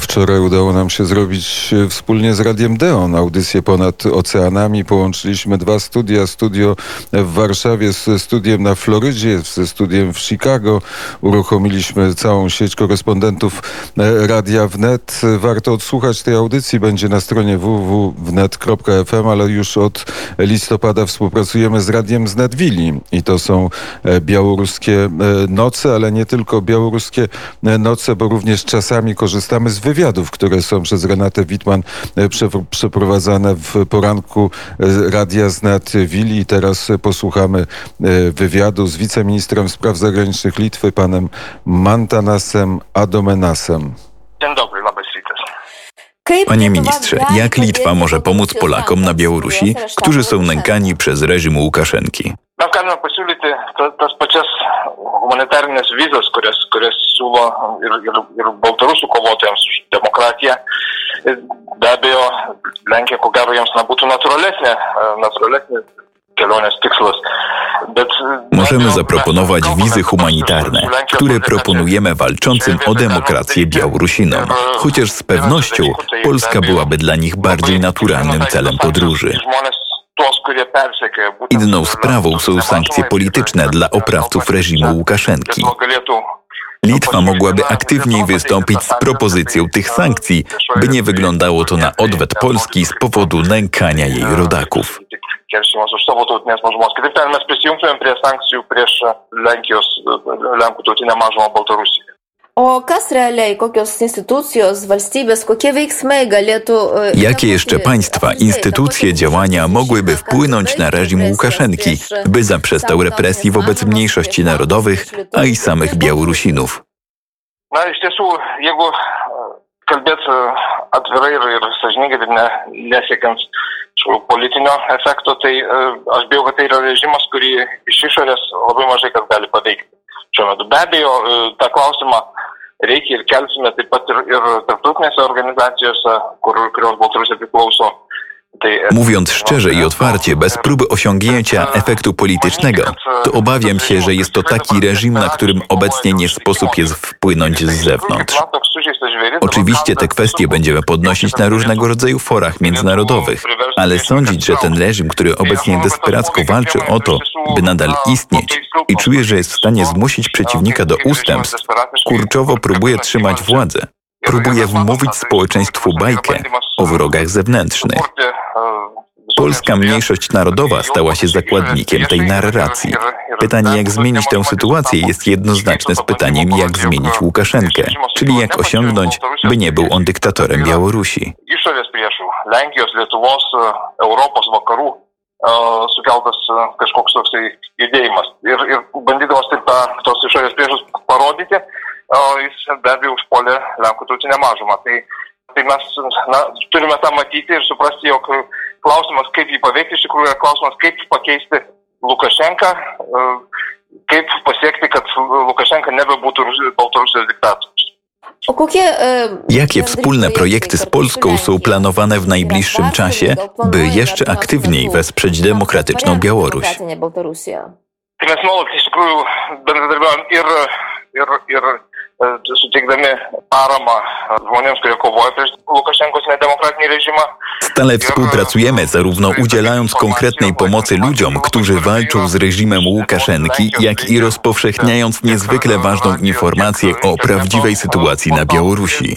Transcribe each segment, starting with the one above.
Wczoraj udało nam się zrobić e, wspólnie z Radiem Deon audycję ponad oceanami. Połączyliśmy dwa studia. Studio w Warszawie z studiem na Florydzie, ze studiem w Chicago. Uruchomiliśmy całą sieć korespondentów e, Radia Wnet. Warto odsłuchać tej audycji. Będzie na stronie www.wnet.fm, ale już od listopada współpracujemy z Radiem z Netwili. I to są e, białoruskie noce, ale nie tylko białoruskie noce, bo również czasami korzystamy z wywiadów, które są przez Renatę Witman e, przeprowadzane w poranku e, Radia Znat Wili. Teraz posłuchamy e, wywiadu z wiceministrem spraw zagranicznych Litwy, panem Mantanasem Adomenasem. Dzień dobry, Panie ministrze, jak Litwa może pomóc Polakom na Białorusi, którzy są nękani przez reżim Łukaszenki? Mes galime pasiūlyti tas pačias humanitarinės vizas, kurias, kurias siūlo ir, ir, ir baltarusių kovotojams už demokratiją. Be abejo, Lenkija, ko gero, jiems kelionės tikslas. Możemy zaproponować wizy humanitarne, które proponujemy walczącym o demokrację Białorusinom, chociaż z pewnością Polska byłaby dla nich bardziej naturalnym celem podróży. Inną sprawą są sankcje polityczne dla oprawców reżimu Łukaszenki. Litwa mogłaby aktywniej wystąpić z propozycją tych sankcji, by nie wyglądało to na odwet Polski z powodu nękania jej rodaków. keršymas už savo tautinės mažumos. Kitaip tariant, mes prisijungtumėm prie sankcijų prieš Lenkijos, Lenkų tautinę mažumą Baltarusijoje. O kas realiai, kokios instytucjos, valstybės, kokie veiksmai galėtų. Jakie jeszcze państwa, instytucje, działania mogłyby wpłynąć na reżim Łukaszenki, by zaprzestał represji wobec mniejszości narodowych, a i samych Białorusinów? Na, iš tiesų, jeigu kalbėti atvirai ir, ir sąžininkai, bet ne, nesiekiant politinio efekto, tai aš bijau, kad tai yra režimas, kurį iš išorės labai mažai kas gali paveikti šiuo metu. Be abejo, tą klausimą reikia ir kelsime taip pat ir, ir tarptautinėse organizacijose, kur, kurios Baltarusija priklauso. Mówiąc szczerze i otwarcie, bez próby osiągnięcia efektu politycznego, to obawiam się, że jest to taki reżim, na którym obecnie nie sposób jest wpłynąć z zewnątrz. Oczywiście te kwestie będziemy podnosić na różnego rodzaju forach międzynarodowych, ale sądzić, że ten reżim, który obecnie desperacko walczy o to, by nadal istnieć i czuje, że jest w stanie zmusić przeciwnika do ustępstw, kurczowo próbuje trzymać władzę. Próbuje wmówić społeczeństwu bajkę o wrogach zewnętrznych. Polska mniejszość narodowa stała się zakładnikiem tej narracji. Pytanie, jak zmienić tę sytuację, jest jednoznaczne z pytaniem, jak zmienić Łukaszenkę, czyli jak osiągnąć, by nie był on dyktatorem Białorusi. Sukeltas kažkoks toksai judėjimas. Ir, ir bandydamas taip tos išorės priešus parodyti, jis be abejo užpuolė Lenkų tautinę mažumą. Tai, tai mes na, turime tą matyti ir suprasti, jog klausimas, kaip jį paveikti, iš tikrųjų yra klausimas, kaip pakeisti Lukašenką, kaip pasiekti, kad Lukašenka nebebūtų Baltarusijos diktatorius. Jakie wspólne projekty z Polską są planowane w najbliższym czasie, by jeszcze aktywniej wesprzeć demokratyczną Białoruś? Tai mes nuolat iš tikrųjų bendradarbiaujam ir, ir, ir suteikdami paramą žmonėms, kurie kovoja prieš Lukašenkos nedemokratinį režimą. Stale współpracujemy, zarówno udzielając konkretnej pomocy ludziom, którzy walczą z reżimem Łukaszenki, jak i rozpowszechniając niezwykle ważną informację o prawdziwej sytuacji na Białorusi.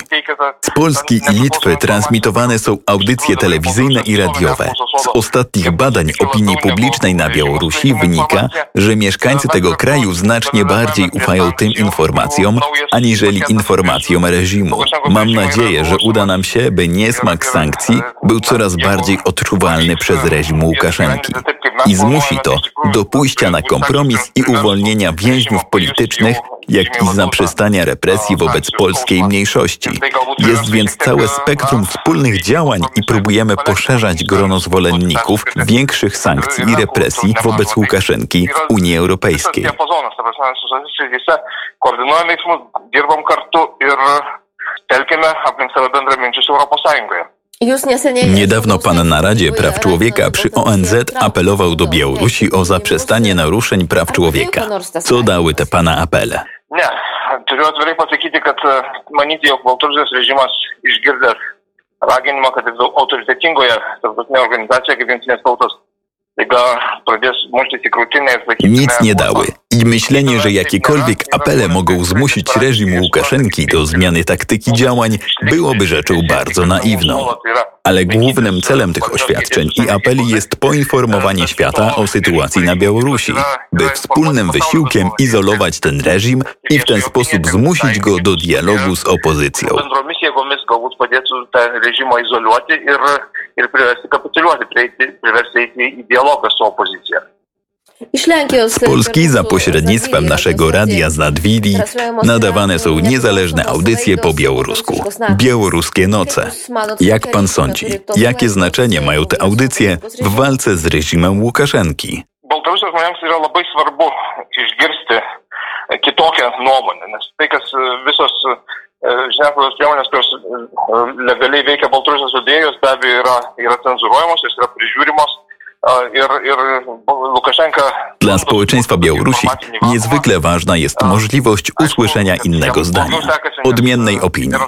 Z Polski i Litwy transmitowane są audycje telewizyjne i radiowe. Z ostatnich badań opinii publicznej na Białorusi wynika, że mieszkańcy tego kraju znacznie bardziej ufają tym informacjom, aniżeli informacjom reżimu. Mam nadzieję, że uda nam się, by niesmak sankcji był coraz bardziej odczuwalny przez reżim Łukaszenki i zmusi to do pójścia na kompromis i uwolnienia więźniów politycznych, jak i zaprzestania represji wobec polskiej mniejszości. Jest więc całe spektrum wspólnych działań i próbujemy poszerzać grono zwolenników większych sankcji i represji wobec Łukaszenki w Unii Europejskiej. Koordinuojame veiksmus, dirbam kartu ir telkime aplink save bendraminčius Europos Sąjungoje. Niedawno pan na Radzie Praw Człowieka przy ONZ apelował do Białorusi o zaprzestanie naruszeń praw człowieka. Co dały te pana apele? Ne, turiu atvirai pasakyti, kad e, manyti, jog Baltarusijos režimas išgirdęs raginimą, kad autoritetingoje tarptautinėje organizacijoje kaip Jungtinės tautos staiga pradės muštis į krūtinę ir sakyti... Nic nie dały. I myślenie, że jakiekolwiek apele mogą zmusić reżim Łukaszenki do zmiany taktyki działań, byłoby rzeczą bardzo naiwną. Ale głównym celem tych oświadczeń i apeli jest poinformowanie świata o sytuacji na Białorusi, by wspólnym wysiłkiem izolować ten reżim i w ten sposób zmusić go do dialogu z opozycją. Polski za pośrednictwem naszego radia z Nadwili nadawane są niezależne audycje po białorusku. Białoruskie noce. Jak pan sądzi, jakie znaczenie mają te audycje w walce z reżimem Łukaszenki? Baltarusijos žmonėms yra labai svarbu išgirsti e, kitokią nuomonę, nes tai, kas e, visos e, žiniasklaidos priemonės, kurios e, legaliai veikia Baltarusijos vidėjus, be abejo yra, yra cenzuruojamos, jos yra prižiūrimos e, ir, ir. Dla społeczeństwa Białorusi niezwykle ważna jest możliwość usłyszenia innego zdania, odmiennej opinii.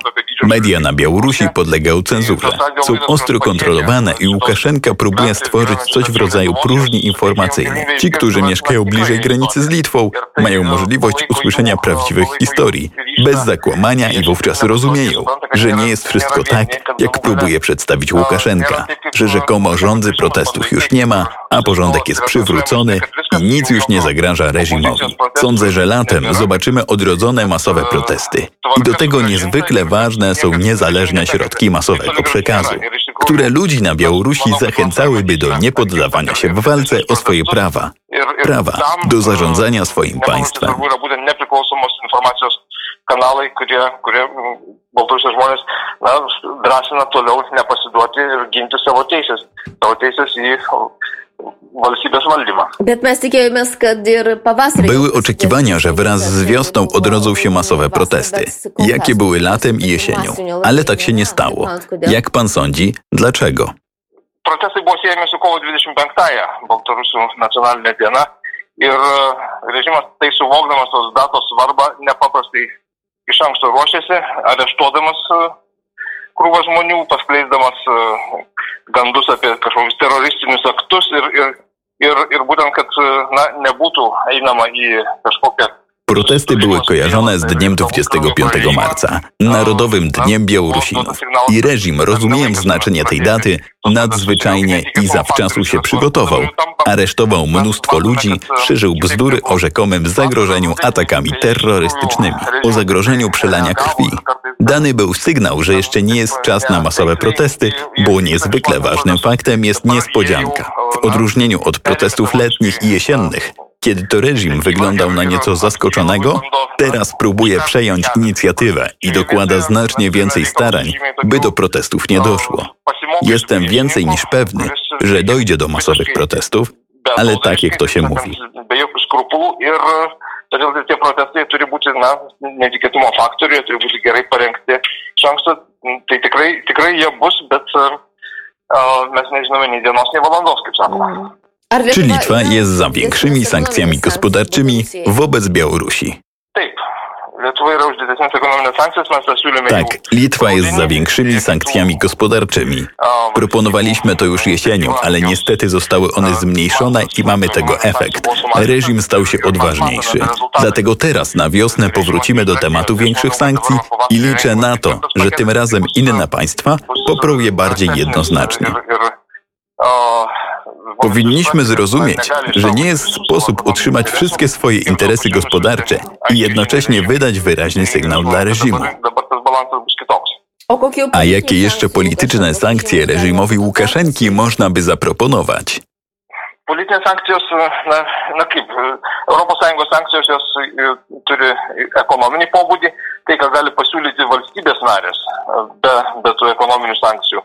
Media na Białorusi podlegają cenzurze, są ostro kontrolowane i Łukaszenka próbuje stworzyć coś w rodzaju próżni informacyjnej. Ci, którzy mieszkają bliżej granicy z Litwą, mają możliwość usłyszenia prawdziwych historii, bez zakłamania i wówczas rozumieją, że nie jest wszystko tak, jak próbuje przedstawić Łukaszenka, że rzekomo rządzy protestów już nie ma, a porządek jest przywrócony i nic już nie zagraża reżimowi. Sądzę, że latem zobaczymy odrodzone masowe protesty. I do tego niezwykle ważne są niezależne środki masowego przekazu, które ludzi na Białorusi zachęcałyby do niepoddawania się w walce o swoje prawa. Prawa do zarządzania swoim państwem. Kanalai, kurie, kurie žmonės na, drąsina toliau nepasiduoti ir ginti savo teisės, savo teisės į valstybės valdymą. Bet mes tikėjomės, kad ir pavasarį. Były oczekiwania, że wraz z wiosną odrodzą się masowe protesty, jakie były latem i jesienią, ale tak się nie stało. Jak pan sądzi, dlaczego? Protestai buvo siejami su kovo 25-ąją Baltarusių nacionalinė diena ir e, režimas tai suvokdamas tos datos svarbą nepaprastai iš anksto ruošėsi, areštuodamas e, krūvą žmonių, paskleisdamas e, gandus apie kažkokius teroristinius aktus ir, ir, ir, ir būtent, kad e, na, nebūtų einama į kažkokią Protesty były kojarzone z dniem 25 marca, Narodowym Dniem Białorusinów. I reżim, rozumiejąc znaczenie tej daty, nadzwyczajnie i zawczasu się przygotował. Aresztował mnóstwo ludzi, szerzył bzdury o rzekomym zagrożeniu atakami terrorystycznymi, o zagrożeniu przelania krwi. Dany był sygnał, że jeszcze nie jest czas na masowe protesty, bo niezwykle ważnym faktem jest niespodzianka. W odróżnieniu od protestów letnich i jesiennych, kiedy to reżim wyglądał na nieco zaskoczonego, teraz próbuje przejąć inicjatywę i dokłada znacznie więcej starań, by do protestów nie doszło. Jestem więcej niż pewny, że dojdzie do masowych protestów, ale tak jak to się mówi. Todėl tie protestai turi būti, na, netikėtumo faktoriai, turi būti gerai parengti iš anksto. Tai tikrai, tikrai jie bus, bet uh, mes nežinome nei dienos, nei valandos, kaip sakoma. Czy Litwa jest za większymi sankcjami gospodarczymi wobec Białorusi? Tak, Litwa jest za większymi sankcjami gospodarczymi. Proponowaliśmy to już jesienią, ale niestety zostały one zmniejszone i mamy tego efekt. Reżim stał się odważniejszy. Dlatego teraz na wiosnę powrócimy do tematu większych sankcji i liczę na to, że tym razem inne państwa poprą je bardziej jednoznacznie. Powinniśmy zrozumieć, że nie jest sposób utrzymać wszystkie swoje interesy gospodarcze i jednocześnie wydać wyraźny sygnał dla reżimu. A jakie jeszcze polityczne sankcje reżimowi Łukaszenki można by zaproponować? Politinės sankcijos, na, na kaip, ES sankcijos jos turi ekonominį pobūdį, tai ką gali pasiūlyti valstybės narės be, be tų ekonominių sankcijų.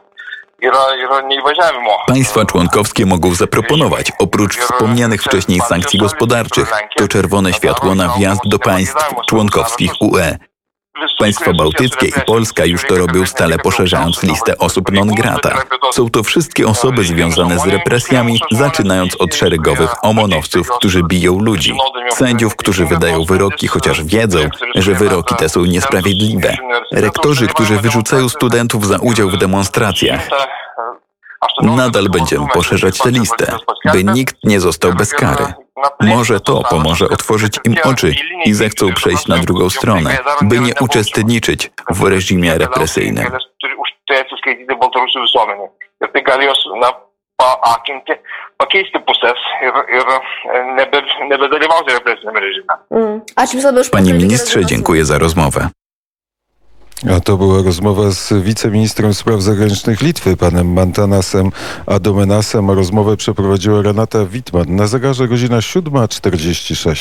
Yra, yra neįvažiavimo. Państwa członkowskie mogą zaproponować, oprócz wspomnianych wcześniej sankcji gospodarczych, to czerwone światło na wjazd do państw członkowskich UE. Państwa bałtyckie i Polska już to robią stale poszerzając listę osób non grata. Są to wszystkie osoby związane z represjami, zaczynając od szeregowych omonowców, którzy biją ludzi, sędziów, którzy wydają wyroki, chociaż wiedzą, że wyroki te są niesprawiedliwe, rektorzy, którzy wyrzucają studentów za udział w demonstracjach. Nadal będziemy poszerzać tę listę, by nikt nie został bez kary. Może to pomoże otworzyć im oczy i zechcą przejść na drugą stronę, by nie uczestniczyć w reżimie represyjnym. Ir tai gali juos na, paakinti, pakeisti pusės ir, ir nebe, nebedalyvauti represinėme režime. Mm. Ačiū Panie ministrze, dziękuję za rozmowę. A to była rozmowa z wiceministrem spraw zagranicznych Litwy, panem Mantanasem Adomenasem. Rozmowę przeprowadziła Renata Wittmann. Na zegarze godzina 7.46.